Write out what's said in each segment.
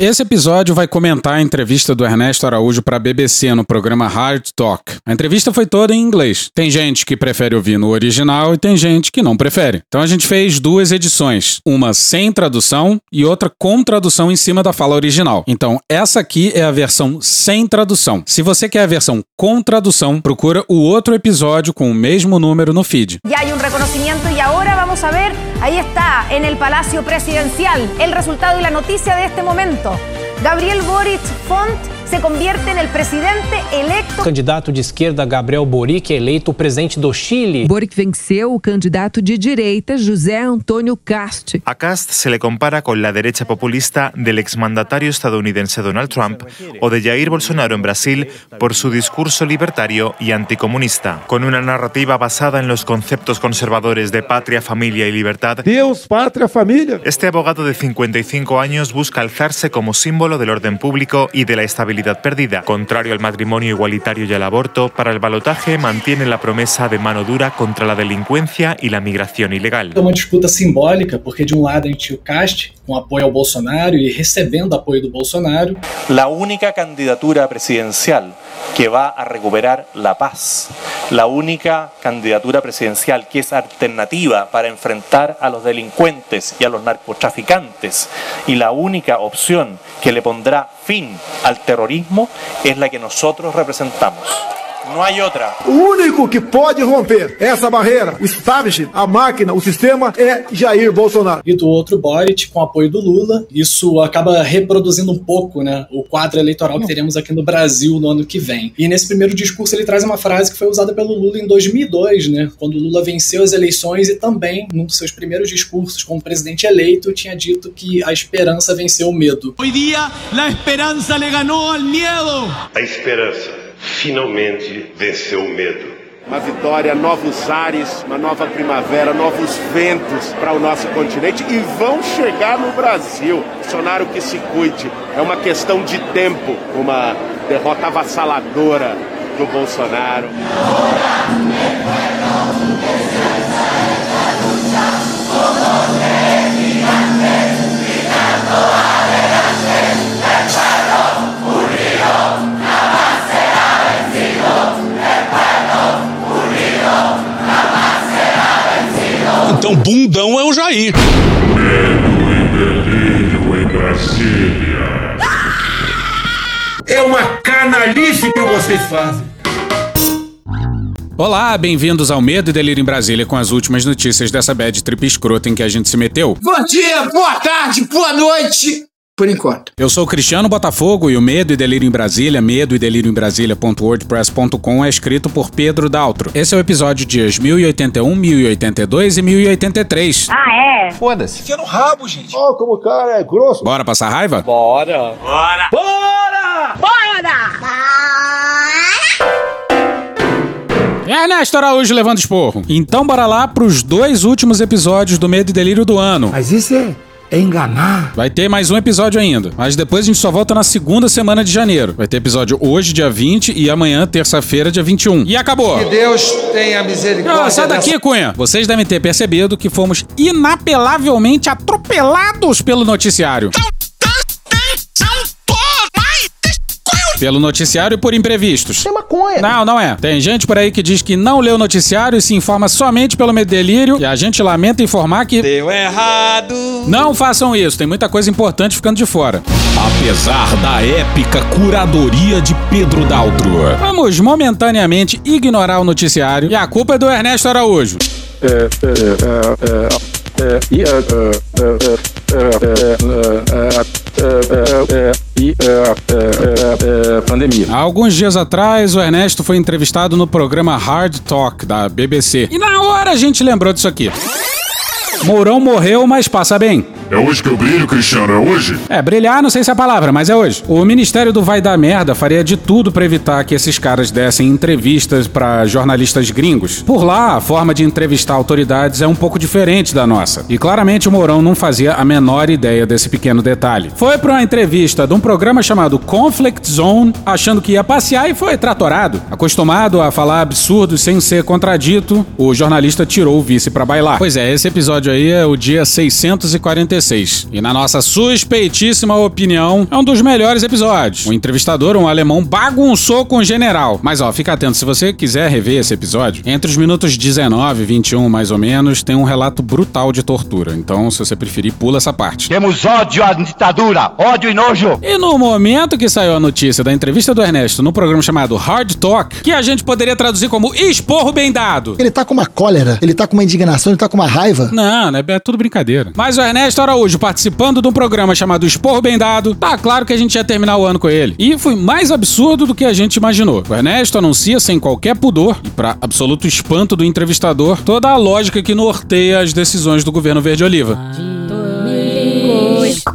Esse episódio vai comentar a entrevista do Ernesto Araújo para a BBC no programa Hard Talk. A entrevista foi toda em inglês. Tem gente que prefere ouvir no original e tem gente que não prefere. Então a gente fez duas edições, uma sem tradução e outra com tradução em cima da fala original. Então essa aqui é a versão sem tradução. Se você quer a versão com tradução, procura o outro episódio com o mesmo número no feed. Ya hay un reconocimiento y ahora vamos a ver, ahí está, en el Palacio Presidencial, el resultado y la noticia de este momento. Gabriel Boric Font se convierte en el presidente electo. O candidato de esquerda Gabriel Boric é eleito presidente do Chile. Boric venceu o candidato de direita José Antônio Cast. A Cast se le compara con la derecha populista del exmandatario estadounidense Donald Trump o de Jair Bolsonaro en Brasil por su discurso libertario y anticomunista. Con una narrativa basada en los conceptos conservadores de patria, familia y libertad, Deus, pátria, família. este abogado de 55 años busca alzarse como símbolo del orden público y de la estabilidad perdida. Contrario al matrimonio igualitario y al aborto, para el balotaje mantiene la promesa de mano dura contra la delincuencia y la migración ilegal. É uma disputa simbólica, porque de um lado gente o Cast, com apoio ao Bolsonaro e recebendo apoio do Bolsonaro, la única candidatura presidencial que va a recuperar la paz, la única candidatura presidencial que es alternativa para enfrentar a los delincuentes y a los narcotraficantes y la única opción que le pondrá fin al terrorismo es la que nosotros representamos. No hay otra. O único que pode romper essa barreira, o establishment, a máquina, o sistema, é Jair Bolsonaro. e do outro Boric com apoio do Lula. Isso acaba reproduzindo um pouco né, o quadro eleitoral que teremos aqui no Brasil no ano que vem. E nesse primeiro discurso ele traz uma frase que foi usada pelo Lula em 2002, né, quando o Lula venceu as eleições e também, num dos seus primeiros discursos como presidente eleito, tinha dito que a esperança venceu o medo. Hoy día la esperanza le ganó al miedo. A esperança finalmente venceu o medo. Uma vitória, novos ares, uma nova primavera, novos ventos para o nosso continente e vão chegar no Brasil. Bolsonaro que se cuide, é uma questão de tempo. Uma derrota avassaladora do Bolsonaro. Bundão é o Jair. É uma canalice que vocês fazem. Olá, bem-vindos ao Medo e Delírio em Brasília com as últimas notícias dessa bad trip escrota em que a gente se meteu. Bom dia, boa tarde, boa noite. Por enquanto. Eu sou o Cristiano Botafogo e o Medo e Delírio em Brasília, medo e delírio em Brasília.wordpress.com é escrito por Pedro Daltro. Esse é o episódio dias 1081, 1082 e 1083. Ah, é? Foda-se. Enfia no rabo, gente. Ó, como o cara é grosso. Bora passar raiva? Bora. Ernesto Araújo levando esporro. Então bora lá pros dois últimos episódios do Medo e Delírio do ano. Mas isso é, é enganar. Vai ter mais um episódio ainda, mas depois a gente só volta na segunda semana de janeiro. Vai ter episódio hoje, dia 20, e amanhã, terça-feira, dia 21. E acabou! Deus tenha misericórdia. Ah, sai daqui, Cunha! Vocês devem ter percebido que fomos inapelavelmente atropelados pelo noticiário. Pelo noticiário e por imprevistos. É maconha. Não, não é. Tem gente por aí que diz que não lê o noticiário e se informa somente pelo medo delírio. E a gente lamenta informar que. Deu errado. Não façam isso, tem muita coisa importante ficando de fora. Apesar da épica curadoria de Pedro Daltro. Vamos momentaneamente ignorar o noticiário e a culpa é do Ernesto Araújo. Pandemia. Há alguns dias atrás, o Ernesto foi entrevistado no programa Hard Talk da BBC. E na hora a gente lembrou disso aqui. Mourão morreu, mas passa bem. É hoje que eu brilho, Cristiano, é hoje? É, brilhar não sei se é a palavra, mas é hoje. O Ministério do Vai Dar Merda faria de tudo para evitar que esses caras dessem entrevistas para jornalistas gringos. Por lá, a forma de entrevistar autoridades é um pouco diferente da nossa. E claramente o Mourão não fazia a menor ideia desse pequeno detalhe. Foi para uma entrevista de um programa chamado Conflict Zone, achando que ia passear e foi tratorado. Acostumado a falar absurdos sem ser contradito, o jornalista tirou o vice para bailar. Pois é, esse episódio aí é o dia 646. E na nossa suspeitíssima opinião, é um dos melhores episódios. O entrevistador, um alemão, bagunçou com o general. Mas ó, fica atento, se você quiser rever esse episódio, entre os minutos 19 e 21, mais ou menos, tem um relato brutal de tortura. Então, se você preferir, pula essa parte. Temos ódio à ditadura, ódio e nojo. E no momento que saiu a notícia da entrevista do Ernesto no programa chamado Hard Talk, que a gente poderia traduzir como esporro bem dado. Ele tá com uma cólera, ele tá com uma indignação, ele tá com uma raiva. Não, né? É tudo brincadeira. Mas o Ernesto Araújo participando de um programa chamado Esporro Bem Dado, tá claro que a gente ia terminar o ano com ele. E foi mais absurdo do que a gente imaginou. O Ernesto anuncia sem qualquer pudor, e para absoluto espanto do entrevistador, toda a lógica que norteia as decisões do governo verde-oliva.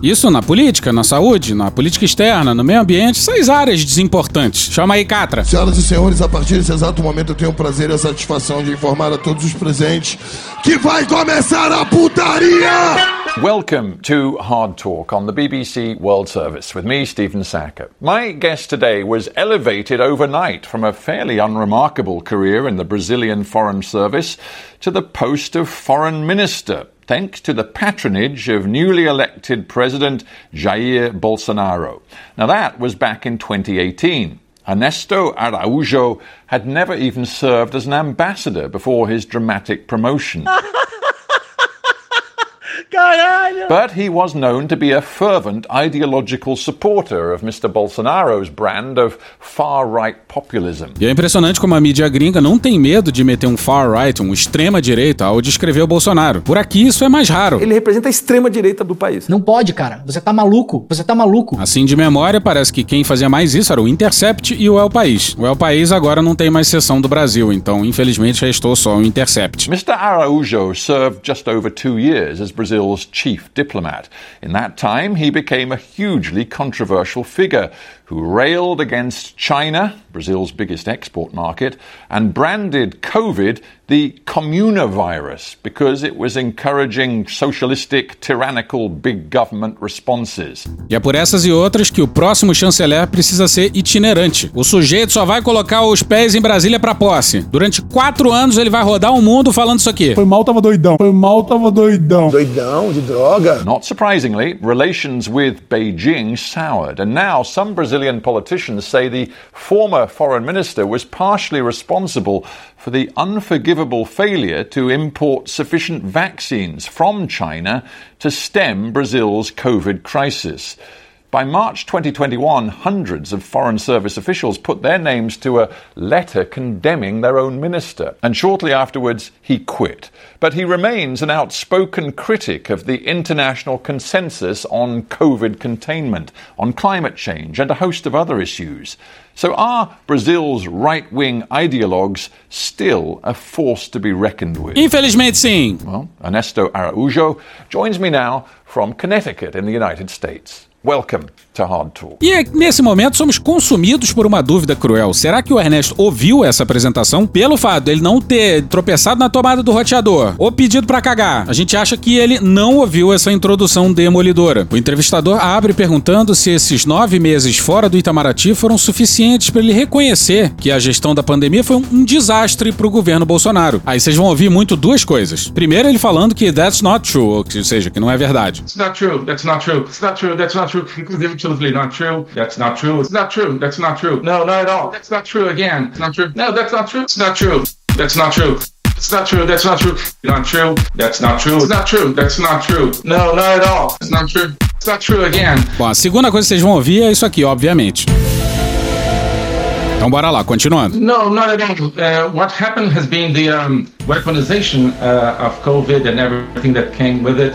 Isso na política, na saúde, na política externa, no meio ambiente, seis áreas desimportantes. Chama aí, Catra. Senhoras e senhores, a partir desse exato momento eu tenho o prazer e a satisfação de informar a todos os presentes que vai começar a putaria! Welcome to Hard Talk on the BBC World Service with me, Stephen Sacker. My guest today was elevated overnight from a fairly unremarkable career in the Brazilian Foreign Service to the post of Foreign Minister thanks to the patronage of newly elected President Jair Bolsonaro. Now, that was back in 2018. Ernesto Araújo had never even served as an ambassador before his dramatic promotion. Caralho! But he was known to be a fervent ideological supporter of Mr. Bolsonaro's brand of far-right populism. E é impressionante como a mídia gringa não tem medo de meter um far-right, um extrema-direita, ao descrever o Bolsonaro. Por aqui isso é mais raro. Ele representa a extrema-direita do país. Não pode, cara. Você tá maluco. Você tá maluco. Assim de memória, parece que quem fazia mais isso era o Intercept e o El País. O El País agora não tem mais seção do Brasil, então infelizmente restou só o Intercept. Mr. Araújo served just over two years as Brazil's chief diplomat. In that time, he became a hugely controversial figure who railed against China, Brazil's biggest export market, and branded COVID the communavirus because it was encouraging socialistic, tyrannical big government responses. E é por essas e outras que o próximo chanceler precisa ser itinerante. O sujeito só vai colocar os pés em Brasília para posse. Durante quatro anos ele vai rodar o mundo falando isso aqui. Foi mal, tava doidão. Foi mal, tava doidão. Doidão de droga. Not surprisingly, relations with Beijing soured, and now some Brazilian politicians say the former foreign minister was partially responsible for the unforgivable failure to import sufficient vaccines from China to stem Brazil's COVID crisis. By March 2021, hundreds of Foreign Service officials put their names to a letter condemning their own minister. And shortly afterwards, he quit. But he remains an outspoken critic of the international consensus on COVID containment, on climate change, and a host of other issues. So are Brazil's right-wing ideologues still a force to be reckoned with? Infelizmente sim. Well, Ernesto Araújo joins me now from Connecticut in the United States. Welcome to Hard Talk. E nesse momento somos consumidos por uma dúvida cruel. Será que o Ernesto ouviu essa apresentação? Pelo fato dele não ter tropeçado na tomada do roteador ou pedido para cagar, a gente acha que ele não ouviu essa introdução demolidora. O entrevistador abre perguntando se esses nove meses fora do Itamaraty foram suficientes para ele reconhecer que a gestão da pandemia foi um desastre para o governo Bolsonaro. Aí vocês vão ouvir muito duas coisas. Primeiro, ele falando que that's not true, ou seja, que não é verdade. It's not true. That's not true. It's not true. That's not true. Absolutely not true. That's not true. It's not true. That's not true. No, not at all. That's not true again. It's not true. No, that's not true. It's not true. That's not true. It's not true. That's not true. Not true. That's not true. It's not true. That's not true. No, not at all. It's not true. It's not true again. Bom, a segunda coisa que vocês vão ouvir é isso aqui, obviamente. Então bora lá, continuando. No, not at all. Uh, what happened has been the um, weaponization uh, of COVID and everything that came with it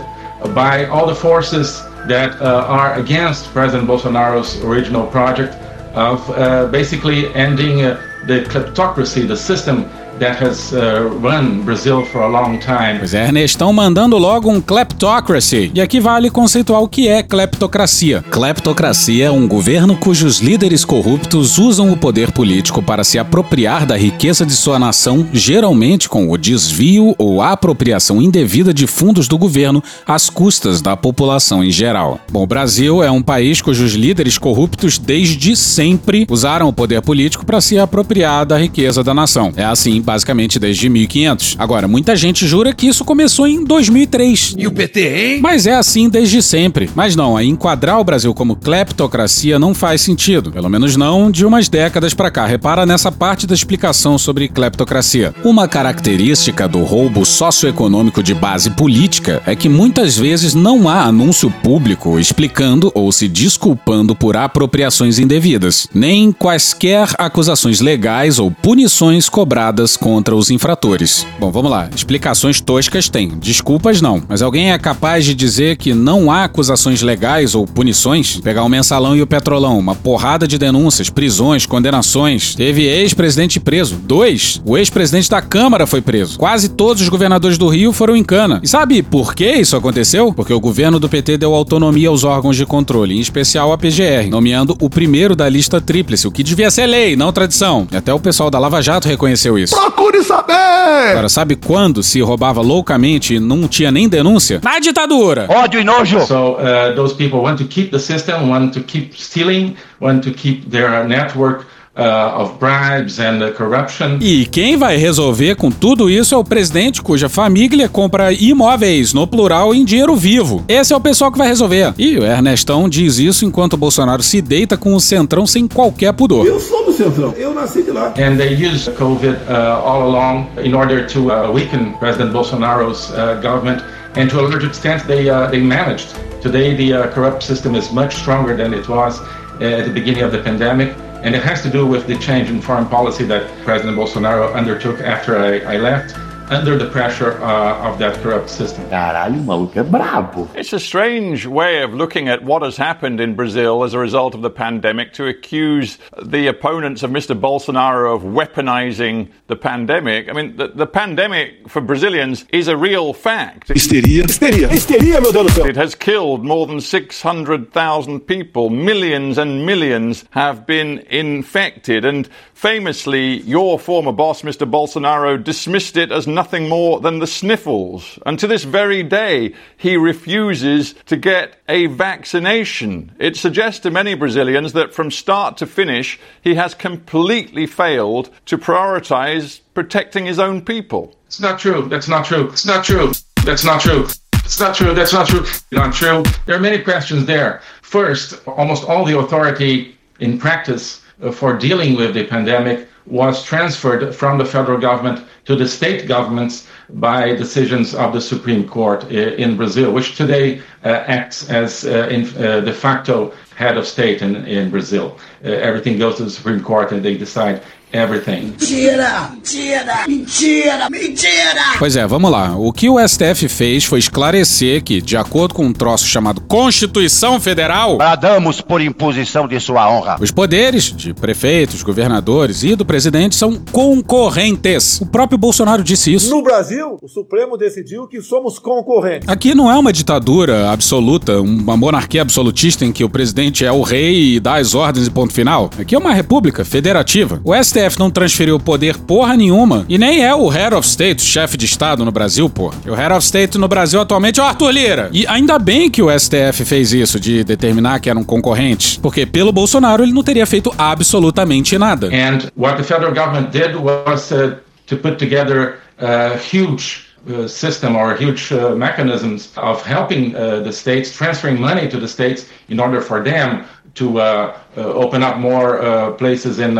by all the forces that uh, are against President Bolsonaro's original project of uh, basically ending uh, the kleptocracy, the system that has uh, run Brazil for a long time. Pois é, Ernestão mandando logo um kleptocracy. E aqui vale conceituar o que é kleptocracia. Kleptocracia é um governo cujos líderes corruptos usam o poder político para se apropriar da riqueza de sua nação, geralmente com o desvio ou apropriação indevida de fundos do governo às custas da população em geral. Bom, o Brasil é um país cujos líderes corruptos desde sempre usaram o poder político para se apropriar da riqueza da nação. É assim, basicamente, desde 1500. Agora, muita gente jura que isso começou em 2003. E o PT, hein? Mas é assim desde sempre. Mas não, a enquadrar o Brasil como cleptocracia não faz sentido. Pelo menos não de umas décadas para cá. Repara nessa parte da explicação sobre cleptocracia. Uma característica do roubo socioeconômico de base política é que muitas vezes não há anúncio público explicando ou se desculpando por apropriações indevidas, nem quaisquer acusações legais ou punições cobradas contra os infratores. Bom, vamos lá. Explicações toscas tem, desculpas não. Mas alguém é capaz de dizer que não há acusações legais ou punições? Pegar o mensalão e o petrolão, uma porrada de denúncias, prisões, condenações. Teve ex-presidente preso, dois. O ex-presidente da Câmara foi preso. Quase todos os governadores do Rio foram em cana. E sabe por que isso aconteceu? Porque o governo do PT deu autonomia aos órgãos de controle, em especial a PGR, nomeando o primeiro da lista tríplice, o que devia ser lei, não tradição. Até o pessoal da Lava Jato reconheceu isso. Procure saber! Agora, sabe quando se roubava loucamente e não tinha nem denúncia? Na ditadura! Ódio e nojo! So uh, those people want to keep the system, want to keep stealing, want to keep their network uh, of bribes and corruption. E quem vai resolver com tudo isso é o presidente cuja família compra imóveis, no plural, em dinheiro vivo. Esse é o pessoal que vai resolver. E o Ernestão diz isso enquanto o Bolsonaro se deita com o centrão sem qualquer pudor. Eu sou do Centrão, eu nasci de lá. And they used COVID uh, all along in order to uh, weaken President Bolsonaro's uh, government. And to a large extent, they, uh, they managed. Today, the uh, corrupt system is much stronger than it was uh, at the beginning of the pandemic. And it has to do with the change in foreign policy that President Bolsonaro undertook after I, I left, under the pressure uh, of that corrupt system. Caralho, o maluco é brabo. It's a strange way of looking at what has happened in Brazil as a result of the pandemic to accuse the opponents of Mr. Bolsonaro of weaponizing the pandemic. I mean, the, the pandemic for Brazilians is a real fact. Histeria. Histeria. Histeria, meu Deus do céu. It has killed more than 600,000 people. Millions and millions have been infected. And famously, your former boss, Mr. Bolsonaro, dismissed it as nothing more than the sniffles. And to this very day, he refuses to get a vaccination. It suggests to many Brazilians that from start to finish, he has completely failed to prioritize protecting his own people. It's not true. That's not true. It's not true. That's not true. It's not true. That's not true. Not true. There are many questions there. First, almost all the authority in practice uh, for dealing with the pandemic was transferred from the federal government to the state governments by decisions of the Supreme Court uh, in Brazil, which today uh, acts as uh, in, uh, de facto head of state in, in Brazil. Everything goes to the Supreme Court and they decide everything. Mentira! Mentira! Mentira! Mentira! Pois é, vamos lá. O que o STF fez foi esclarecer que, de acordo com um troço chamado Constituição Federal, Bradamos por imposição de sua honra. os poderes de prefeitos, governadores e do presidente são concorrentes. O próprio Bolsonaro disse isso. No Brasil, o Supremo decidiu que somos concorrentes. Aqui não é uma ditadura absoluta, uma monarquia absolutista em que o presidente é o rei e dá as ordens e ponto final. Aqui é uma república federativa. O STF não transferiu poder porra nenhuma e nem é o Head of State, chefe de Estado no Brasil, porra. O Head of State no Brasil atualmente é o Arthur Lira. E ainda bem que o STF fez isso, de determinar que eram concorrentes, porque pelo Bolsonaro ele não teria feito absolutamente nada. And what the federal government did was uh, to put together a huge uh, system or huge uh, mechanisms of helping uh, the states, transferring money to the states in order for them to uh, uh, open up more uh, places in,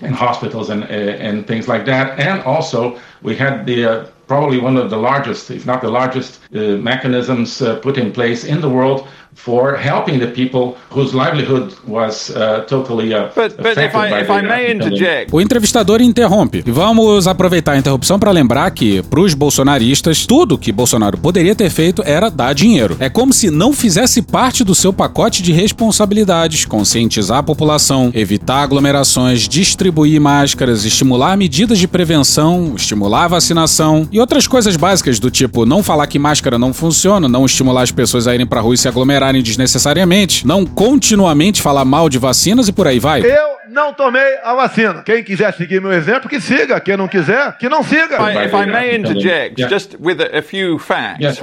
in hospitals and, and things like that. And also, we had the uh, probably one of the largest, if not the largest, uh, mechanisms uh, put in place in the world for helping the people whose livelihood was uh, totally uh, But, but if I, by if the I may pandemic. interject, O entrevistador interrompe. E vamos aproveitar a interrupção para lembrar que, pros bolsonaristas, tudo que Bolsonaro poderia ter feito era dar dinheiro. É como se não fizesse parte do seu pacote de responsabilidades, conscientizar a população, evitar aglomerações, distribuir máscaras, estimular medidas de prevenção, estimular a vacinação e outras coisas básicas do tipo não falar que máscara não funciona, não estimular as pessoas a irem pra rua e se aglomerarem desnecessariamente, não continuamente falar mal de vacinas e por aí vai. Eu não tomei a vacina. Quem quiser seguir meu exemplo, que siga. Quem não quiser, que não siga. if I, if I may interject, just with a, a few facts. Yes.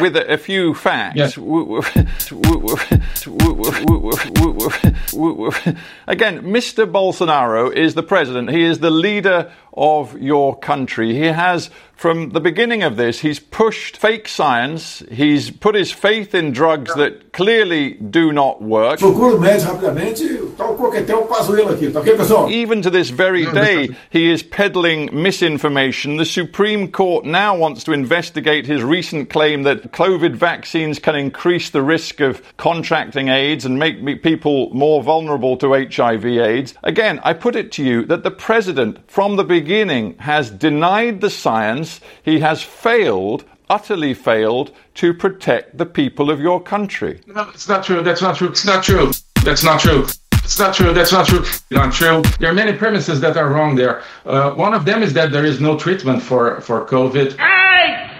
With a, a few facts. Yes. Again, Mr. Bolsonaro is the president. He is the leader of your country. He has, from the beginning of this, he's pushed fake science. He's put his faith in drugs that clearly do not work. Procura o médico rapidamente. Tá o coquetel Pazuello aqui, tá ok, pessoal? Even to this very day, he is peddling misinformation. The Supreme Court now wants to investigate his recent claim that COVID vaccines can increase the risk of contracting AIDS and make people more vulnerable to HIV/AIDS. Again, I put it to you that the president, from the beginning, has denied the science. He has failed. Utterly failed to protect the people of your country. No, it's not true. That's not true. It's not true. That's not true. It's not true. That's not true. Not true. There are many premises that are wrong there. Uh, one of them is that there is no treatment for, for COVID.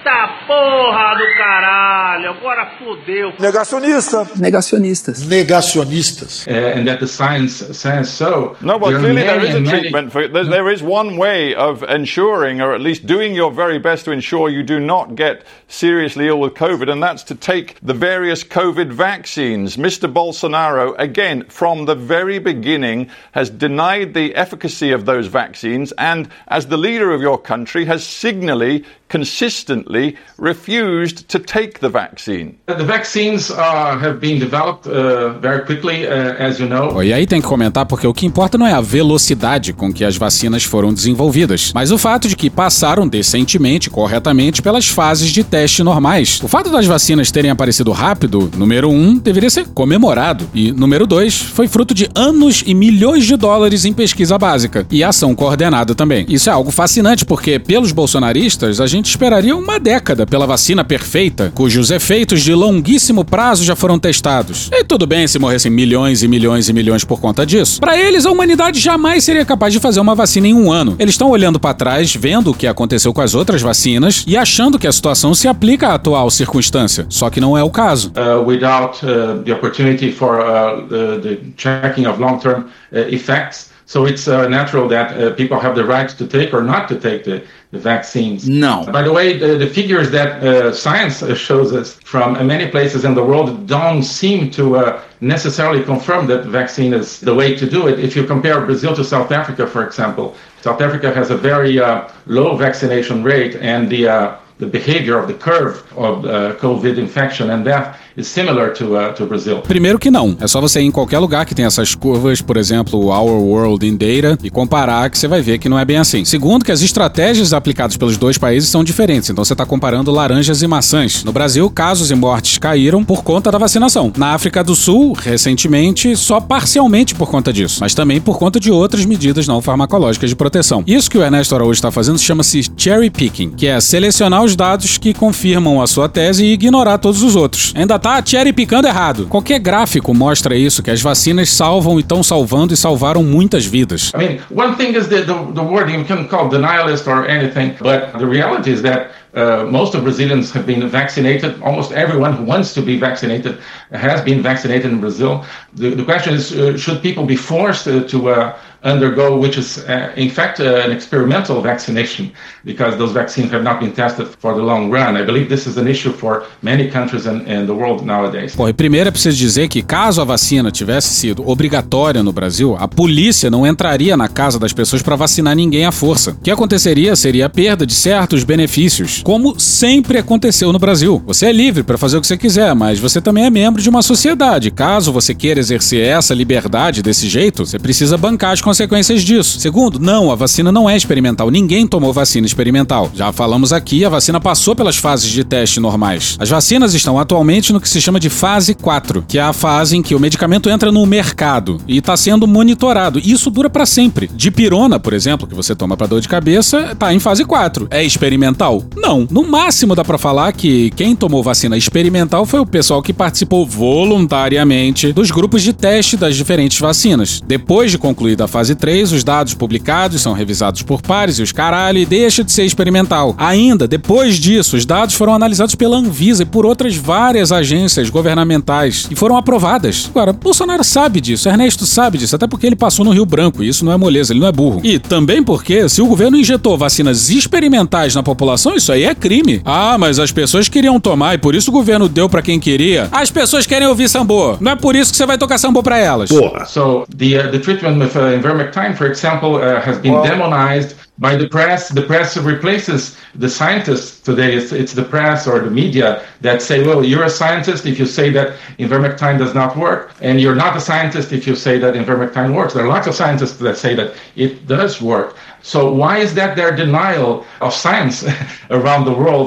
Eita porra do caralho, agora fudeu. Negacionista. Negacionistas. Negacionistas. Uh, and that the science says so. No, but There clearly there many is a treatment for it. There, there is one way of ensuring, or at least doing your very best to ensure you do not get seriously ill with COVID, and that's to take the various COVID vaccines. Mr. Bolsonaro, again, from the very beginning, has denied the efficacy of those vaccines, and as the leader of your country, has signally, consistently refused to take the vaccine. The vaccines uh, have been developed uh, very quickly, uh, as you know. E aí tem que comentar porque o que importa não é a velocidade com que as vacinas foram desenvolvidas, mas o fato de que passaram decentemente, corretamente, pelas fases de teste normais. O fato das vacinas terem aparecido rápido, número um, deveria ser comemorado. E número dois, foi fruto de anos e milhões de dólares em pesquisa básica e ação coordenada também. Isso é algo fascinante porque, pelos bolsonaristas, a gente esperaria uma década pela vacina perfeita, cujos efeitos de longuíssimo prazo já foram testados. E tudo bem se morressem milhões e milhões e milhões por conta disso. Para eles, a humanidade jamais seria capaz de fazer uma vacina em um ano. Eles estão olhando para trás, vendo o que aconteceu com as outras vacinas e achando que a situação se aplica à atual circunstância. Só que não é o caso. uh, without uh, the opportunity for uh, the, the checking of long-term uh, effects. So it's uh, natural that uh, people have the right to take or not to take the, the vaccines. Não. By the way, the, the figures that uh, science uh, shows us from many places in the world don't seem to uh, necessarily confirm that vaccine is the way to do it. If you compare Brazil to South Africa, for example, South Africa has a very uh, low vaccination rate, and the uh, the behavior of the curve of uh, COVID infection and death similar to uh, to Brazil. Primeiro que não. É só você ir em qualquer lugar que tem essas curvas, por exemplo, Our World in Data, e comparar que você vai ver que não é bem assim. Segundo, que as estratégias aplicadas pelos dois países são diferentes. Então você está comparando laranjas e maçãs. No Brasil, casos e mortes caíram por conta da vacinação. Na África do Sul, recentemente, só parcialmente por conta disso, mas também por conta de outras medidas não farmacológicas de proteção. Isso que o Ernesto Araújo está fazendo chama-se cherry picking, que é selecionar os dados que confirmam a sua tese e ignorar todos os outros. Ainda tá cherry picando errado. Qualquer gráfico mostra isso, que as vacinas salvam e estão salvando e salvaram muitas vidas. I mean, one thing is the, the, the word you can call denialist or anything, but the reality is that uh, most of Brazilians have been vaccinated. Almost everyone who wants to be vaccinated has been vaccinated in Brazil. The, the question is, uh, should people be forced uh, to uh, undergo, which is uh, in fact uh, an experimental vaccination, because those vaccines have not been tested for the long run. I believe this is an issue for many countries in, in the world nowadays. Bom, e primeiro é preciso dizer que caso a vacina tivesse sido obrigatória no Brasil, a polícia não entraria na casa das pessoas para vacinar ninguém à força. O que aconteceria seria a perda de certos benefícios, como sempre aconteceu no Brasil. Você é livre para fazer o que você quiser, mas você também é membro de uma sociedade. Caso você queira exercer essa liberdade desse jeito, você precisa bancar as consequências disso. Segundo, não, a vacina não é experimental. Ninguém tomou vacina experimental. Já falamos aqui, a vacina passou pelas fases de teste normais. As vacinas estão atualmente no que se chama de fase 4, que é a fase em que o medicamento entra no mercado e está sendo monitorado. Isso dura para sempre. Dipirona, por exemplo, que você toma para dor de cabeça, está em fase 4. É experimental? Não. No máximo dá para falar que quem tomou vacina experimental foi o pessoal que participou voluntariamente dos grupos de teste das diferentes vacinas. Depois de concluída a fase 3, os dados publicados são revisados por pares e os caralho e deixa de ser experimental. Ainda, depois disso, os dados foram analisados pela Anvisa e por outras várias agências governamentais e foram aprovadas. Agora, Bolsonaro sabe disso, Ernesto sabe disso, até porque ele passou no Rio Branco e isso não é moleza, ele não é burro. E também porque, se o governo injetou vacinas experimentais na população, isso aí é crime. Ah, mas as pessoas queriam tomar e por isso o governo deu para quem queria. As pessoas querem ouvir sambô. Não é por isso que você vai tocar sambô para elas. Porra. So the uh, the treatment with ivermectin, for example, uh, has been demonized by the press. The press replaces the scientists today. It's, it's, the press or the media that say, well, you're a scientist if you say that ivermectin does not work, and you're not a scientist if you say that ivermectin works. There are lots of scientists that say that it does work. So why is that their denial of science around the world?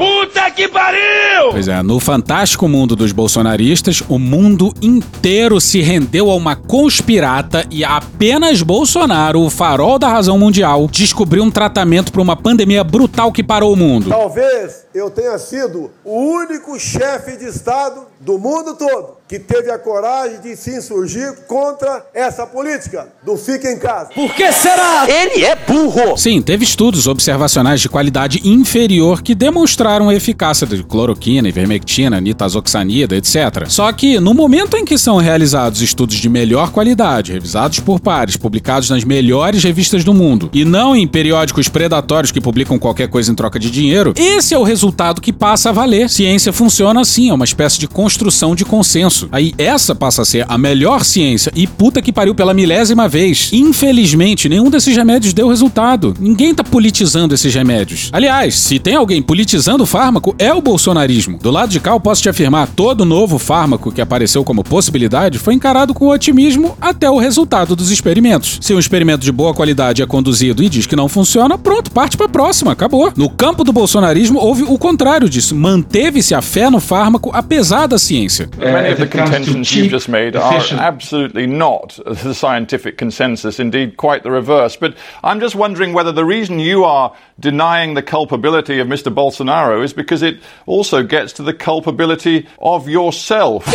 Pois é, no fantástico mundo dos bolsonaristas, o mundo inteiro se rendeu a uma conspirata e apenas Bolsonaro, o farol da razão mundial, descobriu um tratamento para uma pandemia brutal que parou o mundo. Talvez eu tenha sido o único chefe de Estado do mundo todo que teve a coragem de se insurgir contra essa política do fica em casa. Por que será? Ele é burro! Sim, teve estudos observacionais de qualidade inferior que demonstraram a eficácia de cloroquina, ivermectina, nitazoxanida, etc. Só que, no momento em que são realizados estudos de melhor qualidade, revisados por pares, publicados nas melhores revistas do mundo, e não em periódicos predatórios que publicam qualquer coisa em troca de dinheiro, esse é o resultado que passa a valer. Ciência funciona assim, é uma espécie de construção de consenso. Aí essa passa a ser a melhor ciência e puta que pariu pela milésima vez. Infelizmente, nenhum desses remédios deu resultado. Ninguém tá politizando esses remédios. Aliás, se tem alguém politizando o fármaco, é o bolsonarismo. Do lado de cá, eu posso te afirmar, todo novo fármaco que apareceu como possibilidade foi encarado com otimismo até o resultado dos experimentos. Se um experimento de boa qualidade é conduzido e diz que não funciona, pronto, parte pra próxima, acabou. No campo do bolsonarismo, houve o contrário disso. Manteve-se a fé no fármaco apesar da ciência. Many of the contentions you've just made are absolutely not the scientific consensus, indeed quite the reverse. But I'm just wondering whether the reason you are denying the culpability of Mr. Bolsonaro is because it also gets to the culpability of yourself.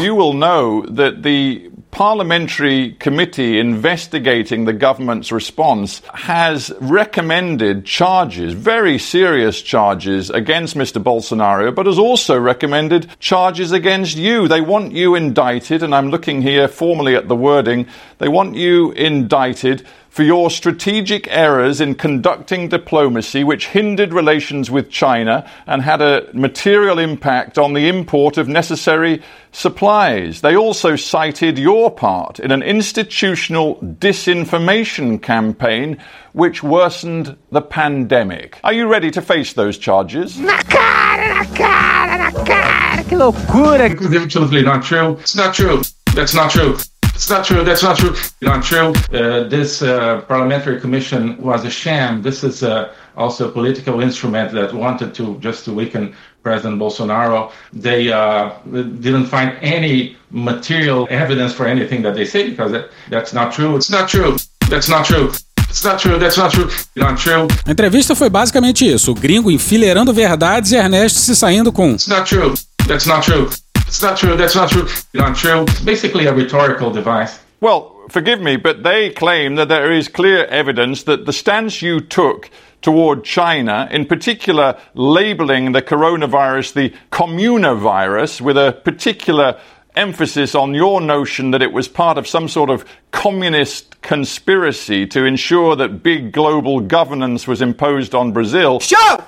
You will know that the parliamentary committee investigating the government's response has recommended charges, very serious charges against Mr. Bolsonaro, but has also recommended charges against you. They want you indicted, and I'm looking here formally at the wording, they want you indicted for your strategic errors in conducting diplomacy, which hindered relations with China and had a material impact on the import of necessary supplies. They also cited your part in an institutional disinformation campaign which worsened the pandemic. Are you ready to face those charges? Na cara, na cara, na cara, que loucura! Inclusive, absolutely not true. It's not true. That's not true. It's not true. That's not true. Not true. Uh, this uh, parliamentary commission was a sham. This is uh, also a political instrument that wanted to just to weaken President Bolsonaro. They didn't find any material evidence for anything that they say because that, that's not true. It's not true. That's not true. It's not true, that's not true, not true. A entrevista foi basicamente isso: o gringo enfileirando verdades e Ernesto se saindo com. It's not true, that's not true. It's not true. That's not true. Not true. It's basically a rhetorical device. Well, forgive me, but they claim that there is clear evidence that the stance you took toward China, in particular labeling the coronavirus the communavirus with a particular emphasis on your notion that it was part of some sort of communist conspiracy to ensure that big global governance was imposed on Brazil. Show!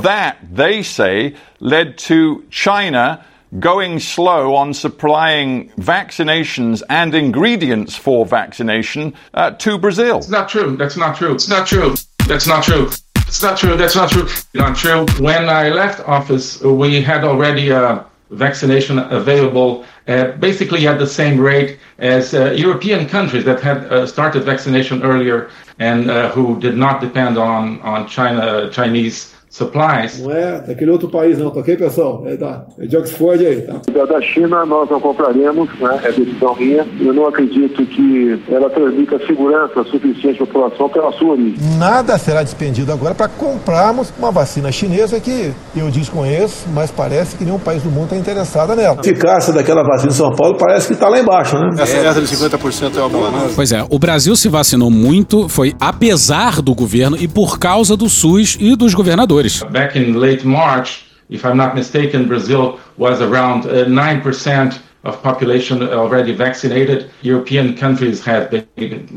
That, they say, led to China going slow on supplying vaccinations and ingredients for vaccination uh, to Brazil. It's not true. That's not true. It's not true. That's not true. It's not true. That's not true. Not true. When I left office, we had already uh, vaccination available uh, basically at the same rate as uh, European countries that had uh, started vaccination earlier and uh, who did not depend on, on China, Chinese supplies. Não é daquele outro país não, tá ok, pessoal? É, da, é de Oxford aí, tá? Da China nós não compraremos, né? É decisão minha. Eu não acredito que ela transmita segurança suficiente à população pela sua origem. Nada será despendido agora para comprarmos uma vacina chinesa que eu desconheço, mas parece que nenhum país do mundo está interessado nela. A eficácia daquela vacina em São Paulo parece que está lá embaixo, né? Essa meta de 50% é uma boa, né? Pois é, o Brasil se vacinou muito, foi apesar do governo e por causa do SUS e dos governadores. Back in late March, if I'm not mistaken, Brazil was around uh, 9% of population already vaccinated. European countries had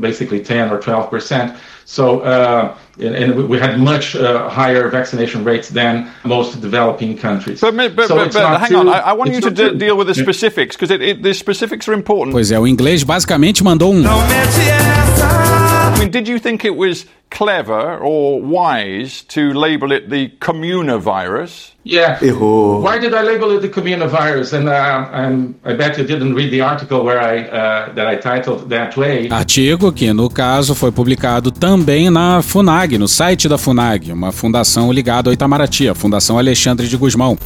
basically 10 or 12%. So, uh, and we had much uh, higher vaccination rates than most developing countries. But, but, so but, but hang too, on, I, I want you to too, deal with the specifics because the specifics are important. Pois é, o inglês basicamente mandou um. I mean, did you think it was clever or wise to label it the communavirus? Yeah. Errou. Why did I label it the communavirus? And, uh, and I bet you didn't read the article where I uh, that I titled that way. Artigo que, no caso, foi publicado também na FUNAG, no site da FUNAG, uma fundação ligada ao Itamaraty, a Fundação Alexandre de Gusmão.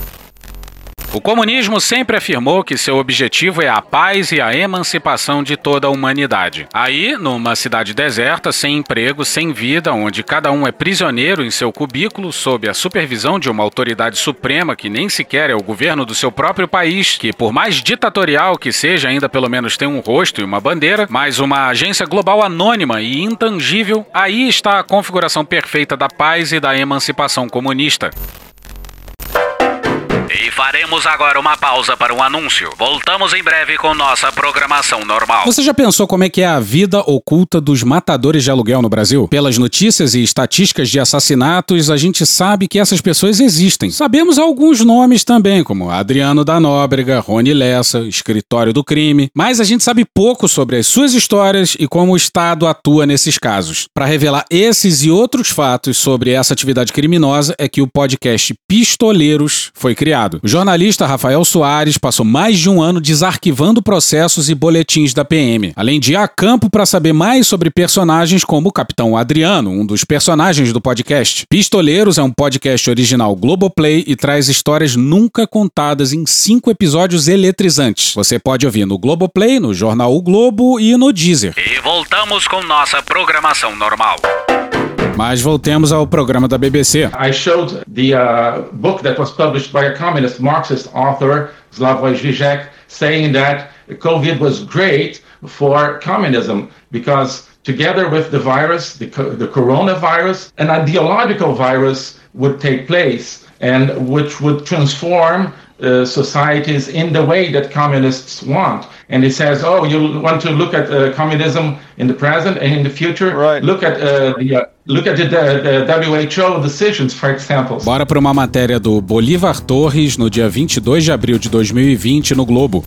O comunismo sempre afirmou que seu objetivo é a paz e a emancipação de toda a humanidade. Aí, numa cidade deserta, sem emprego, sem vida, onde cada um é prisioneiro em seu cubículo, sob a supervisão de uma autoridade suprema que nem sequer é o governo do seu próprio país, que, por mais ditatorial que seja, ainda pelo menos tem um rosto e uma bandeira, mas uma agência global anônima e intangível, aí está a configuração perfeita da paz e da emancipação comunista. E faremos agora uma pausa para um anúncio. Voltamos em breve com nossa programação normal. Você já pensou como é que é a vida oculta dos matadores de aluguel no Brasil? Pelas notícias e estatísticas de assassinatos, a gente sabe que essas pessoas existem. Sabemos alguns nomes também, como Adriano da Nóbrega, Rony Lessa, Escritório do Crime, mas a gente sabe pouco sobre as suas histórias e como o Estado atua nesses casos. Para revelar esses e outros fatos sobre essa atividade criminosa é que o podcast Pistoleiros foi criado. O jornalista Rafael Soares passou mais de um ano desarquivando processos e boletins da PM, além de ir a campo para saber mais sobre personagens como o Capitão Adriano, um dos personagens do podcast. Pistoleiros é um podcast original Globoplay e traz histórias nunca contadas em cinco episódios eletrizantes. Você pode ouvir no Globoplay, no Jornal o Globo e no Deezer. E voltamos com nossa programação normal. Mas voltemos ao programa da BBC. I showed the uh, book that was published by a communist Marxist author, Slavoj Žižek, saying that COVID was great for communism because together with the virus, the, the coronavirus, an ideological virus would take place and which would transform uh, societies in the way that communists want. And he says, oh, you want to look at uh, communism in the present and in the future? Right. Look at uh, the uh, look at the, the, WHO decisions, for example. Bora para uma matéria do Bolívar Torres no dia 22 de abril de 2020 no Globo.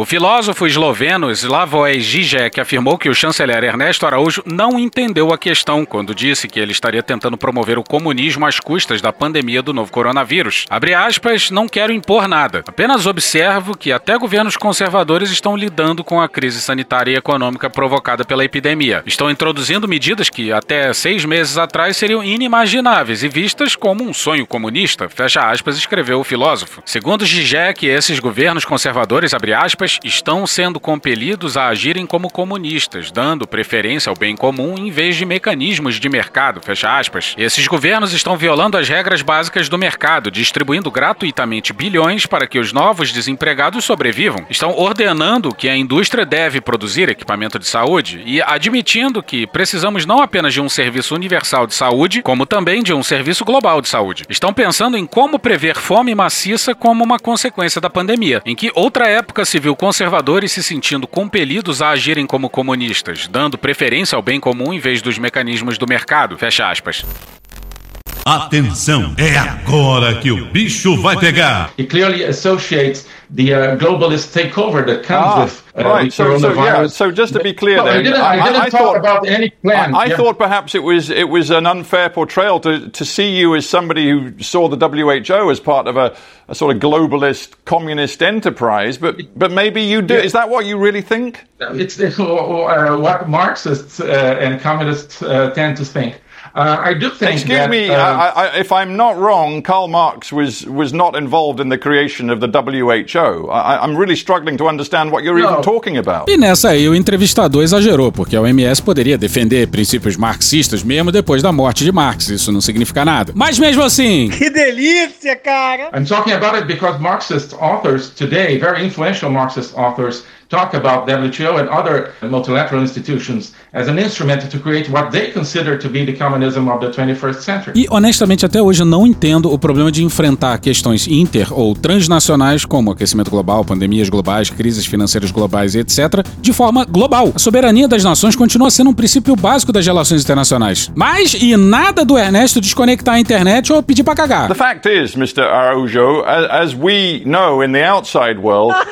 O filósofo esloveno Slavoj Žižek afirmou que o chanceler Ernesto Araújo não entendeu a questão quando disse que ele estaria tentando promover o comunismo às custas da pandemia do novo coronavírus. Abre aspas, não quero impor nada. Apenas observo que até governos conservadores estão lidando com a crise sanitária e econômica provocada pela epidemia. Estão introduzindo medidas que até seis meses atrás seriam inimagináveis e vistas como um sonho comunista. Fecha aspas, escreveu o filósofo. Segundo Žižek, esses governos conservadores, abre aspas, estão sendo compelidos a agirem como comunistas, dando preferência ao bem comum em vez de mecanismos de mercado, fecha aspas. Esses governos estão violando as regras básicas do mercado, distribuindo gratuitamente bilhões para que os novos desempregados sobrevivam. Estão ordenando que a indústria deve produzir equipamento de saúde e admitindo que precisamos não apenas de um serviço universal de saúde, como também de um serviço global de saúde. Estão pensando em como prever fome maciça como uma consequência da pandemia, em que outra época se viu conservadores se sentindo compelidos a agirem como comunistas, dando preferência ao bem comum em vez dos mecanismos do mercado. Fecha aspas. Atenção, é agora que o bicho vai pegar. He clearly associates the uh, globalist takeover that comes Ah, with uh, right. the So, so, yeah. coronavirus. so just to be clear, No, I didn't, I didn't talk thought, about any plan. I, I Yeah. thought perhaps it was it was an unfair portrayal to, to see you as somebody who saw the WHO as part of a, a sort of globalist communist enterprise, but but maybe you do. Is that what you really think? It's uh, what Marxists uh, and communists uh, tend to think. Uh, I do think Excuse that, me, uh, I, I, if I'm not wrong, Karl Marx was, was not involved in the creation of the WHO. I, I'm really struggling to understand what you're even talking about. E nessa aí o entrevistador exagerou, porque a OMS poderia defender princípios marxistas mesmo depois da morte de Marx. Isso não significa nada. Mas mesmo assim. Que delícia, cara! I'm talking about it because Marxist authors today, very influential Marxist authors, talk about WTO and other multilateral institutions as an instrument to create what they consider to be the communism of the 21st century. E honestamente, até hoje eu não entendo o problema de enfrentar questões inter ou transnacionais, como aquecimento global, pandemias globais, crises financeiras globais e etc., de forma global. A soberania das nações continua sendo um princípio básico das relações internacionais. Mas, e nada do Ernesto desconectar a internet ou pedir pra cagar. The fact is, Mr. Araujo, as, as we know in the outside world,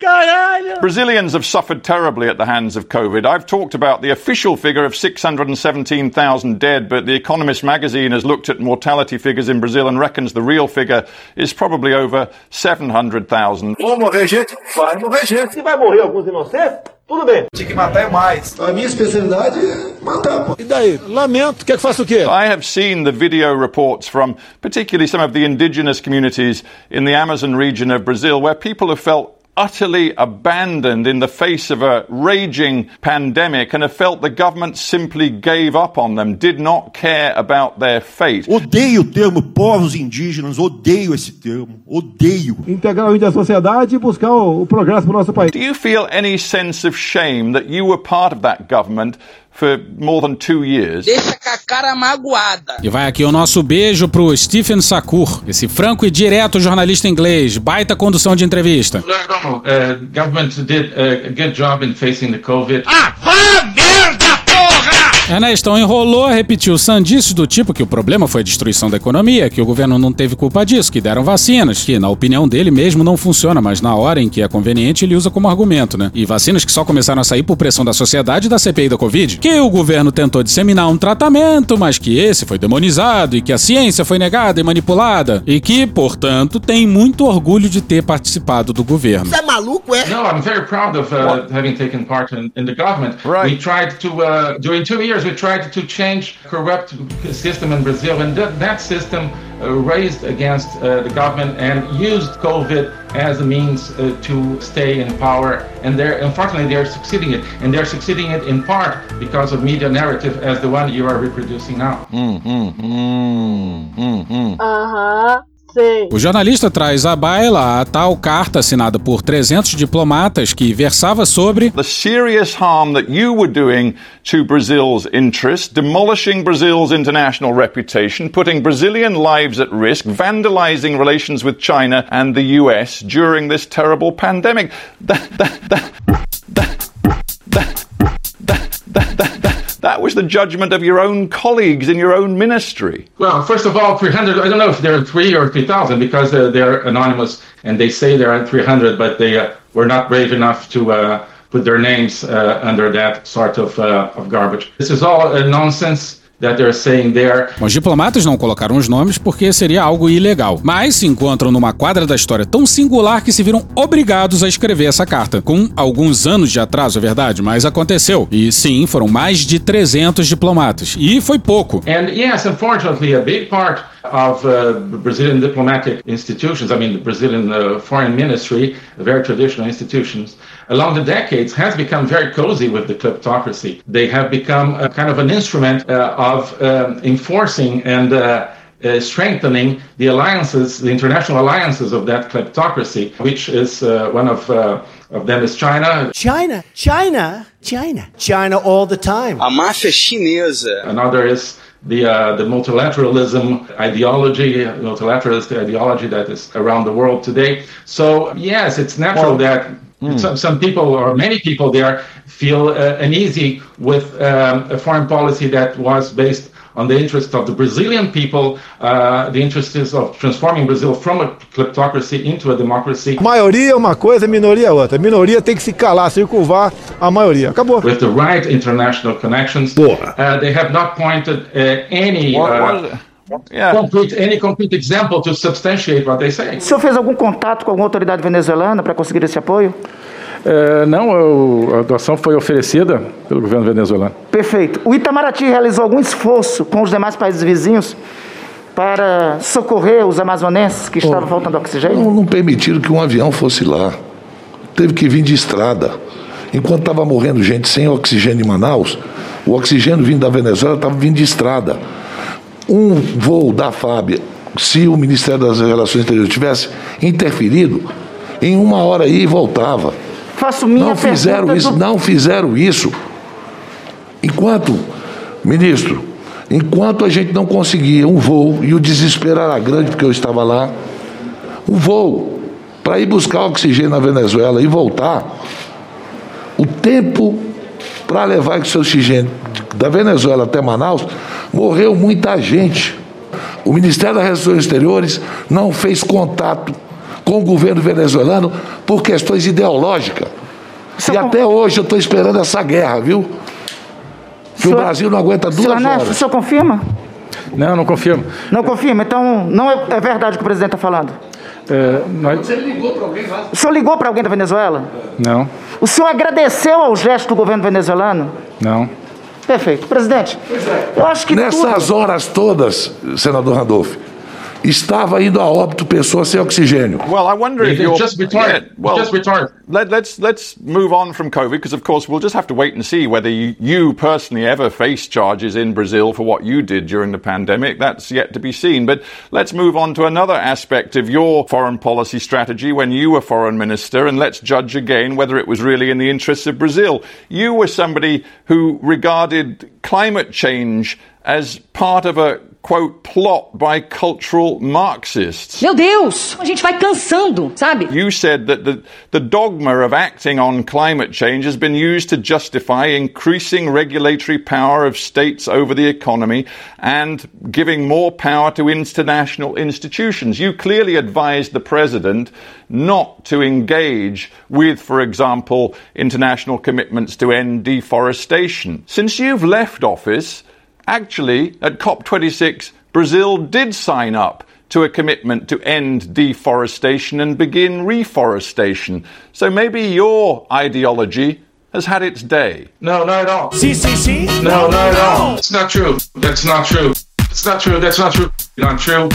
Caralho! Brazilians have suffered terribly at the hands of COVID. I've talked about the official figure of 617,000 dead, but The Economist magazine has looked at mortality figures in Brazil and reckons the real figure is probably over 700,000. Vão morrer gente? Vai morrer gente. Se vai morrer alguns inocentes, tudo bem. Tinha que matar é mais. A minha especialidade é matar, pô. E daí? Lamento. Quer que faça o quê? I have seen the video reports from particularly some of the indigenous communities in the Amazon region of Brazil where people have felt utterly abandoned in the face of a raging pandemic and have felt the government simply gave up on them, did not care about their fate. Odeio o termo povos indígenas, odeio esse termo, odeio. Integrar o índio à sociedade e buscar o, o progresso para o nosso país. Do you feel any sense of shame that you were part of that government for more than two years? Deixa com a cara magoada. E vai aqui o nosso beijo pro Stephen Sakur, esse franco e direto jornalista inglês, baita condução de entrevista. Uh, government did a good job in facing the COVID. Ah, vá merda, porra! Ernestão enrolou, repetiu sandices do tipo que o problema foi a destruição da economia, que o governo não teve culpa disso, que deram vacinas, que na opinião dele mesmo não funciona, mas na hora em que é conveniente ele usa como argumento, né? E vacinas que só começaram a sair por pressão da sociedade e da CPI da Covid, que o governo tentou disseminar um tratamento, mas que esse foi demonizado e que a ciência foi negada e manipulada e que, portanto, tem muito orgulho de ter participado do governo. Você é maluco, é? No, I'm very proud of uh, having taken part in, in the government. Right. We tried to, uh, during two years, we tried to change corrupt system in Brazil, and that, that system uh, raised against uh, the government and used COVID as a means uh, to stay in power. And they're, unfortunately, they're succeeding it, and they're succeeding it in part because of media narrative as the one you are reproducing now. Mm, mm, mm, mm, mm. Aham. Sei. O jornalista traz à baila a tal carta assinada por 300 diplomatas que versava sobre the serious harm that you were doing to Brazil's interests, demolishing Brazil's international reputation, putting Brazilian lives at risk, vandalizing relations with China and the US during this terrible pandemic. That, that, that, that, was the judgment of your own colleagues in your own ministry. Well, first of all, 300, I don't know if there are three or 3,000 because uh, they're anonymous and they say there are 300, but they uh, were not brave enough to uh, put their names uh, under that sort of, uh, of garbage. This is all uh, nonsense. That they're saying there. Os diplomatas não colocaram os nomes porque seria algo ilegal, mas se encontram numa quadra da história tão singular que se viram obrigados a escrever essa carta. Com alguns anos de atraso, é verdade, mas aconteceu. E sim, foram mais de 300 diplomatas. E foi pouco. And yes, unfortunately, a big part of uh, Brazilian diplomatic institutions, I mean, the Brazilian uh, foreign ministry, very traditional institutions, along the decades has become very cozy with the kleptocracy. They have become a kind of an instrument uh, of um, enforcing and uh, uh, strengthening the alliances, the international alliances of that kleptocracy, which is uh, one of, uh, of them is China. China, China, China, China all the time. A máfia chinesa. Another is the uh, the multilateralism ideology, multilateralist ideology that is around the world today. So yes, it's natural that some, some people or many people there feel uh, uneasy with um, a foreign policy that was based on the interest of the Brazilian people. Uh, the interest is of transforming Brazil from a kleptocracy into a democracy. Maioria é uma coisa, minoria é outra. Minoria tem que se calar, circunvar a maioria. Acabou. With the right international connections, uh, they have not pointed uh, any. Uh, Concrete, any concrete example to substantiate what they say. O senhor fez algum contato com alguma autoridade venezuelana para conseguir esse apoio? É, não, eu, a doação foi oferecida pelo governo venezuelano. Perfeito. O Itamaraty realizou algum esforço com os demais países vizinhos para socorrer os amazonenses que estavam faltando oxigênio? Não, não permitiram que um avião fosse lá. Teve que vir de estrada. Enquanto estava morrendo gente sem oxigênio em Manaus, o oxigênio vindo da Venezuela estava vindo de estrada. Um voo da FAB, se o Ministério das Relações Exteriores tivesse interferido, em uma hora aí voltava. Faço minha não fizeram isso, do... não fizeram isso. Enquanto, ministro, enquanto a gente não conseguia um voo, e o desespero era grande porque eu estava lá, um voo para ir buscar oxigênio na Venezuela e voltar, o tempo para levar esse oxigênio da Venezuela até Manaus, morreu muita gente. O Ministério das Relações Exteriores não fez contato com o governo venezuelano por questões ideológicas. e até hoje eu estou esperando essa guerra, viu? Que senhor, o Brasil não aguenta duas senhor Ernesto, horas. O senhor confirma? Não, não confirmo. Não confirma? Então não é, é verdade o que o presidente está falando? É, nós... Você ligou para alguém lá? O senhor ligou para alguém da Venezuela? Não. O senhor agradeceu ao gesto do governo venezuelano? Não. Perfeito. Presidente, eu acho que Nessas tudo... horas todas, senador Randolph, estava indo a óbito pessoas sem oxigênio. Well, I wonder if you're just retarded. Yeah, well, just retarded. Let, let's let's move on from COVID because, of course, we'll just have to wait and see whether you, you personally ever face charges in Brazil for what you did during the pandemic. That's yet to be seen. But let's move on to another aspect of your foreign policy strategy when you were foreign minister, and let's judge again whether it was really in the interests of Brazil. You were somebody who regarded climate change as part of a quote, plot by cultural Marxists. Meu Deus, a gente vai cansando, sabe? You said that the, the dogma of acting on climate change has been used to justify increasing regulatory power of states over the economy and giving more power to international institutions. You clearly advised the president not to engage with, for example, international commitments to end deforestation. Since you've left office, Actually, at COP26, Brazil did sign up to a commitment to end deforestation and begin reforestation. So maybe your ideology has had its day. No, not at all. See, see, see? No, not at all. It's not true. That's not true. It's not true. That's not true. Not true.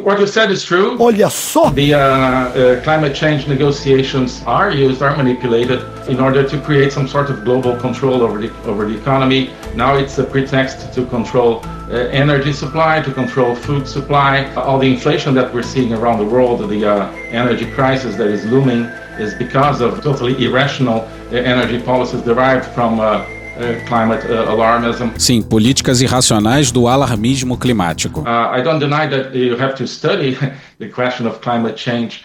What you said is true. Olha só. The uh, uh, climate change negotiations are used, are manipulated in order to create some sort of global control over the over the economy. Now it's a pretext to control uh, energy supply, to control food supply. All the inflation that we're seeing around the world, the uh, energy crisis that is looming, is because of totally irrational uh, energy policies derived from uh, climate alarmism. Sim, políticas irracionais do alarmismo climático. Uh, I don't deny that you have to study the question of climate change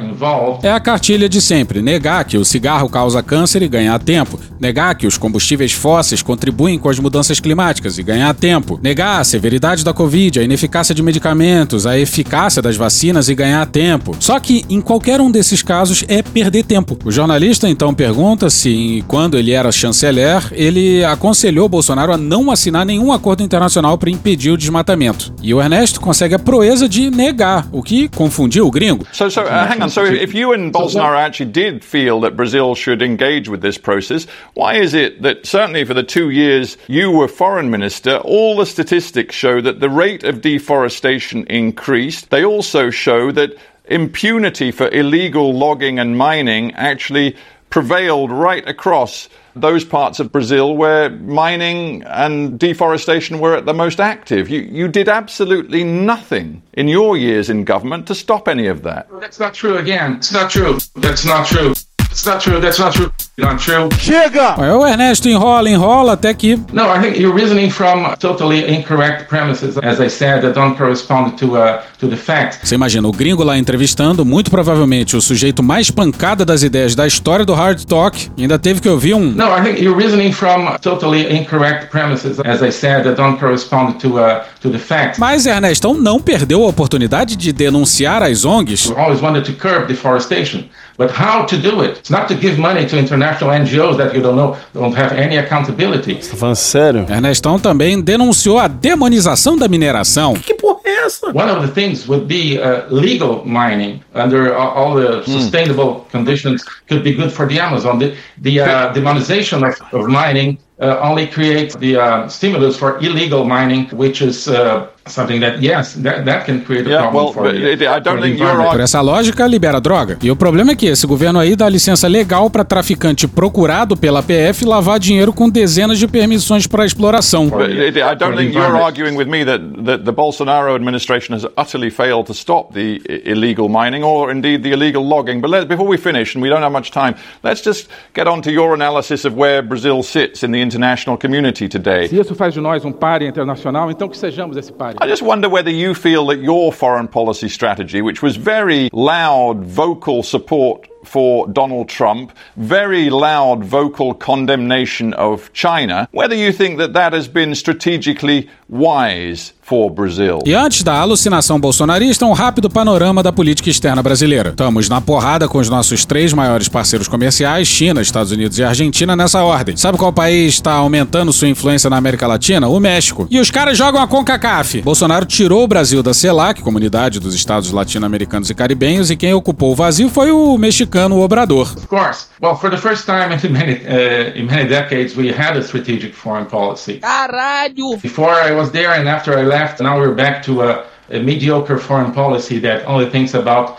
uh, uh. É a cartilha de sempre: negar que o cigarro causa câncer e ganhar tempo, negar que os combustíveis fósseis contribuem com as mudanças climáticas e ganhar tempo, negar a severidade da Covid, a ineficácia de medicamentos, a eficácia das vacinas e ganhar tempo. Só que em qualquer um desses casos é perder tempo. O jornalista então pergunta se, quando ele era chanceler, ele aconselhou Bolsonaro a não assinar nenhum acordo internacional para impedir o desmatamento. E o Ernesto consegue a proeza de negar, o que confundiu o gringo. So, so uh, hang on. So, if you and Bolsonaro actually did feel that Brazil should engage with this process, why is it that certainly for the two years you were foreign minister, all the statistics show that the rate of deforestation increased? They also show that impunity for illegal logging and mining actually prevailed right across those parts of Brazil where mining and deforestation were at the most active. You, you did absolutely nothing in your years in government to stop any of that. That's not true again. It's not true. That's not true. It's not true. That's not true. Not true. Chega! O Ernesto enrola, enrola até que. No, I think you're reasoning from totally incorrect premises, as I said, that don't correspond to uh, to the facts. Você imagina o gringo lá entrevistando, muito provavelmente o sujeito mais pancada das ideias da história do Hard Talk, ainda teve que ouvir um. No, I think you're reasoning from totally incorrect premises, as I said, that don't correspond to uh, to the facts. Mas Ernestão não perdeu a oportunidade de denunciar as ONGs. We always wanted to curb deforestation, but how to do it? It's not to give money to international NGOs that you don't know don't have any accountability. Você tá falando sério? Ernestão também denunciou a demonização da mineração. Que porra é essa? One of the things would be uh, legal mining under all, all the sustainable conditions could be good for the Amazon. The, the uh, demonization of, of mining uh, only creates the uh, stimulus for illegal mining, which is uh, something that yes, that, that can create a Yeah, problem well, for the, it- I don't for think you're. Por essa lógica, libera droga. E o problema é que esse governo aí dá licença legal para traficante procurado pela PF lavar dinheiro com dezenas de permissões para exploração. But it- I don't think you're arguing with me that, that the Bolsonaro administration has utterly failed to stop the illegal mining or indeed the illegal logging. But let, before we finish, and we don't have much time, let's just get on to your analysis of where Brazil sits in the international community today. Se isso faz de nós um páreo internacional, então que sejamos esse páreo. I just wonder whether you feel that your foreign policy strategy, which was very loud, vocal support for Donald Trump, very loud, vocal condemnation of China, whether you think that that has been strategically wise for Brazil. E antes da alucinação bolsonarista, um rápido panorama da política externa brasileira. Estamos na porrada com os nossos três maiores parceiros comerciais, China, Estados Unidos e Argentina, nessa ordem. Sabe qual país está aumentando sua influência na América Latina? O México. E os caras jogam a CONCACAF. Bolsonaro tirou o Brasil da CELAC, Comunidade dos Estados Latino-Americanos e Caribenhos, e quem ocupou o vazio foi o mexicano Obrador. Of course. Well, for the first time in many uh, in many decades, we had a strategic foreign policy. Caralho! Before I was there and after I left, now we're back to a, a mediocre foreign policy that only thinks about today's game.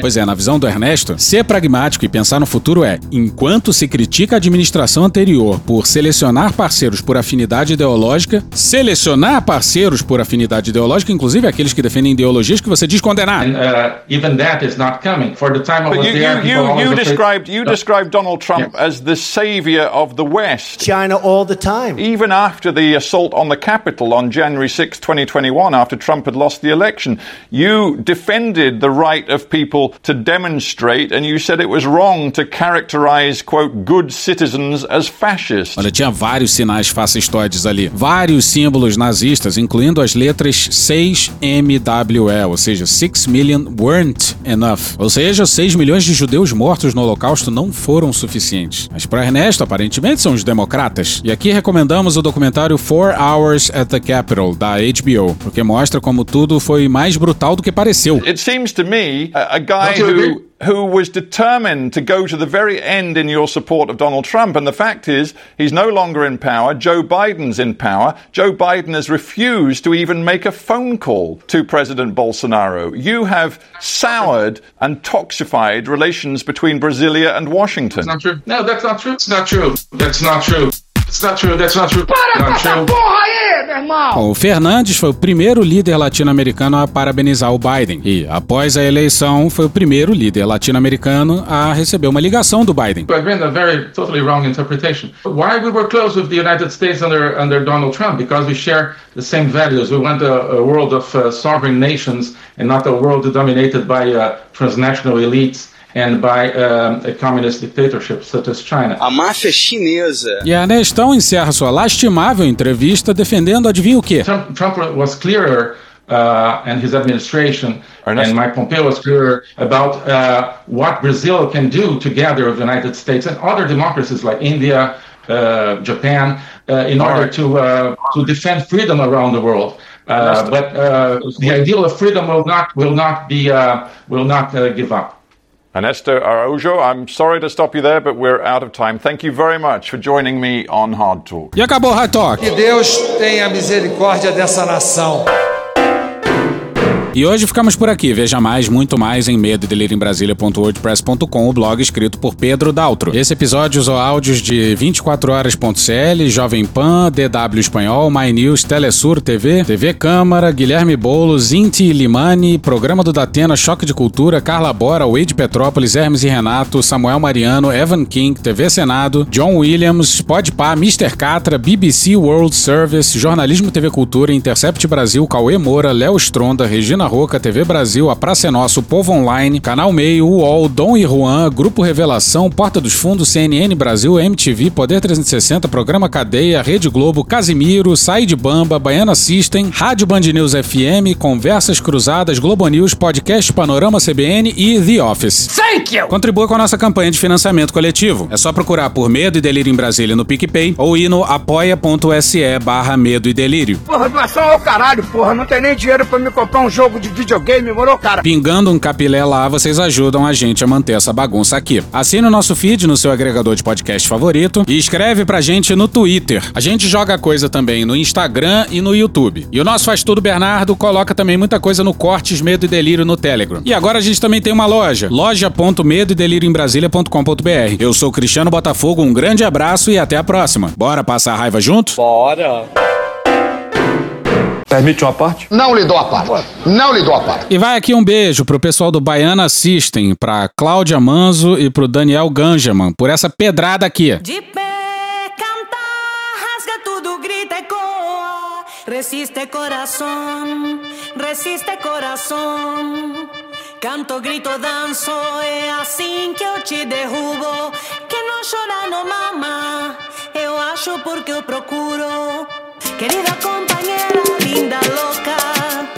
Pois é, na visão do Ernesto, ser pragmático e pensar no futuro é, enquanto se critica a administração anterior por selecionar parceiros por afinidade ideológica, selecionar parceiros por afinidade ideológica, inclusive aqueles que defendem ideologias que você diz condenar. And uh, even that is not coming. For the time I But was you, there, you, people you, always you afraid- described you described Donald Trump as the savior of the West. China all the time. Even after the assault on the Capitol on January 6, 2021, after Trump had lost the election, you defended the right of people to demonstrate and you said it was wrong to characterize, quote, good citizens as fascist. Olha, tinha vários sinais fascistoides ali, vários símbolos nazistas, incluindo as letras 6MWE, ou seja, 6 million weren't enough. Ou seja, 6 milhões de judeus mortos no Holocausto não foram suficientes. Mas para Ernesto, aparentemente são os democratas. E aqui recomendamos o documentário Four Hours at the Capitol, da HBO, porque mostra como tudo foi mais brutal do que pareceu. It seems to me a, a guy Don't you agree? who who was determined to go to the very end in your support of Donald Trump. And the fact is, he's no longer in power. Joe Biden's in power. Joe Biden has refused to even make a phone call to President Bolsonaro. You have soured and toxified relations between Brasilia and Washington. That's not true. No, that's not true. It's not true. That's not true. It's not true. That's not true. Para not true. Irmão! Bom, o Fernandes foi o primeiro líder latino-americano a parabenizar o Biden. E, após a eleição, foi o primeiro líder latino-americano a receber uma ligação do Biden. I've been a very totally wrong interpretation. Why we were close with the United States under under Donald Trump? Because we share the same values. We want a, a world of uh, sovereign nations and not a world dominated by uh, transnational elites and by um, a communist dictatorship such as China. A máfia chinesa. E Ernestão encerra sua lastimável entrevista defendendo, adivinha o quê? Trump, Trump was clearer, uh, and his administration and Mike Pompeo was clearer about uh, what Brazil can do together with the United States and other democracies like India, uh, Japan, uh, in All order right. to uh, to defend freedom around the world. Uh, but uh, the ideal of freedom will not will not be uh, will not uh, give up. Ernesto Araujo, I'm sorry to stop you there, but we're out of time. Thank you very much for joining me on Hard Talk. E acabou o High Talk. Que Deus tenha misericórdia dessa nação. E hoje ficamos por aqui. Veja mais, muito mais em medo o blog escrito por Pedro Daltro. Esse episódio usou áudios de 24 horas.cl, Jovem Pan, DW Espanhol, My News, Telesur TV, TV Câmara, Guilherme Boulos, Inti Limani, Programa do Datena, Choque de Cultura, Carla Bora, Wade Petrópolis, Hermes e Renato, Samuel Mariano, Evan King, TV Senado, John Williams, Podpah, Mr. Catra, BBC World Service, Jornalismo TV Cultura, Intercept Brasil, Cauê Moura, Léo Stronda, Regina Roca, TV Brasil, A Praça é Nosso, Povo Online, Canal Meio, UOL, Dom e Juan, Grupo Revelação, Porta dos Fundos, CNN Brasil, MTV, Poder 360, Programa Cadeia, Rede Globo, Casimiro, Sai de Bamba, Baiana System, Rádio Band News FM, Conversas Cruzadas, Globo News, Podcast Panorama CBN e The Office. Thank you! Contribua com a nossa campanha de financiamento coletivo. É só procurar por Medo e Delírio em Brasília no PicPay ou ir no apoia.se barra Medo e Delírio. Porra, doação ao caralho, porra. Não tem nem dinheiro pra me comprar um jogo de videogame, moro, cara? Pingando um capilé lá, vocês ajudam a gente a manter essa bagunça aqui. Assine o nosso feed no seu agregador de podcast favorito e escreve pra gente no Twitter. A gente joga coisa também no Instagram e no YouTube. E o nosso Faz Tudo Bernardo coloca também muita coisa no Cortes Medo e Delírio no Telegram. E agora a gente também tem uma loja, loja.medo e delírio em Brasília.com.br. Eu sou Cristiano Botafogo, um grande abraço e até a próxima. Bora passar a raiva junto? Bora! Permite uma parte? Não lhe dou a parte. Não lhe dou a parte. E vai aqui um beijo pro pessoal do Baiana System, pra Cláudia Manzo e pro Daniel Ganjaman, por essa pedrada aqui. De pé, canta, rasga tudo, grita e coa. Resiste coração, resiste coração. Canto, grito, danço, é assim que eu te derrubo. Que não chora, não mama. Eu acho porque eu procuro. querida compañera linda loca.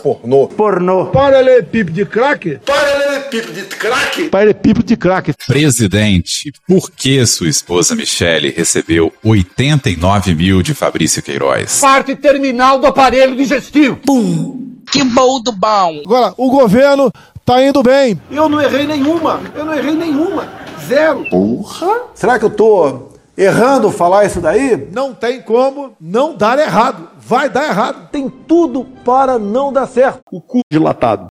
Pornô. Pornô. Paralelepípedo de crack? Paralelepípedo de crack? Paralelepípedo de crack. Presidente, por que sua esposa Michele recebeu 89 mil de Fabrício Queiroz? Parte terminal do aparelho digestivo. Pum. Que bom do bom. Agora, o governo tá indo bem. Eu não errei nenhuma. Eu não errei nenhuma. Zero. Porra. Será que eu tô errando falar isso daí? Não tem como não dar errado. Vai dar errado. Tem tudo para não dar certo. O cu dilatado.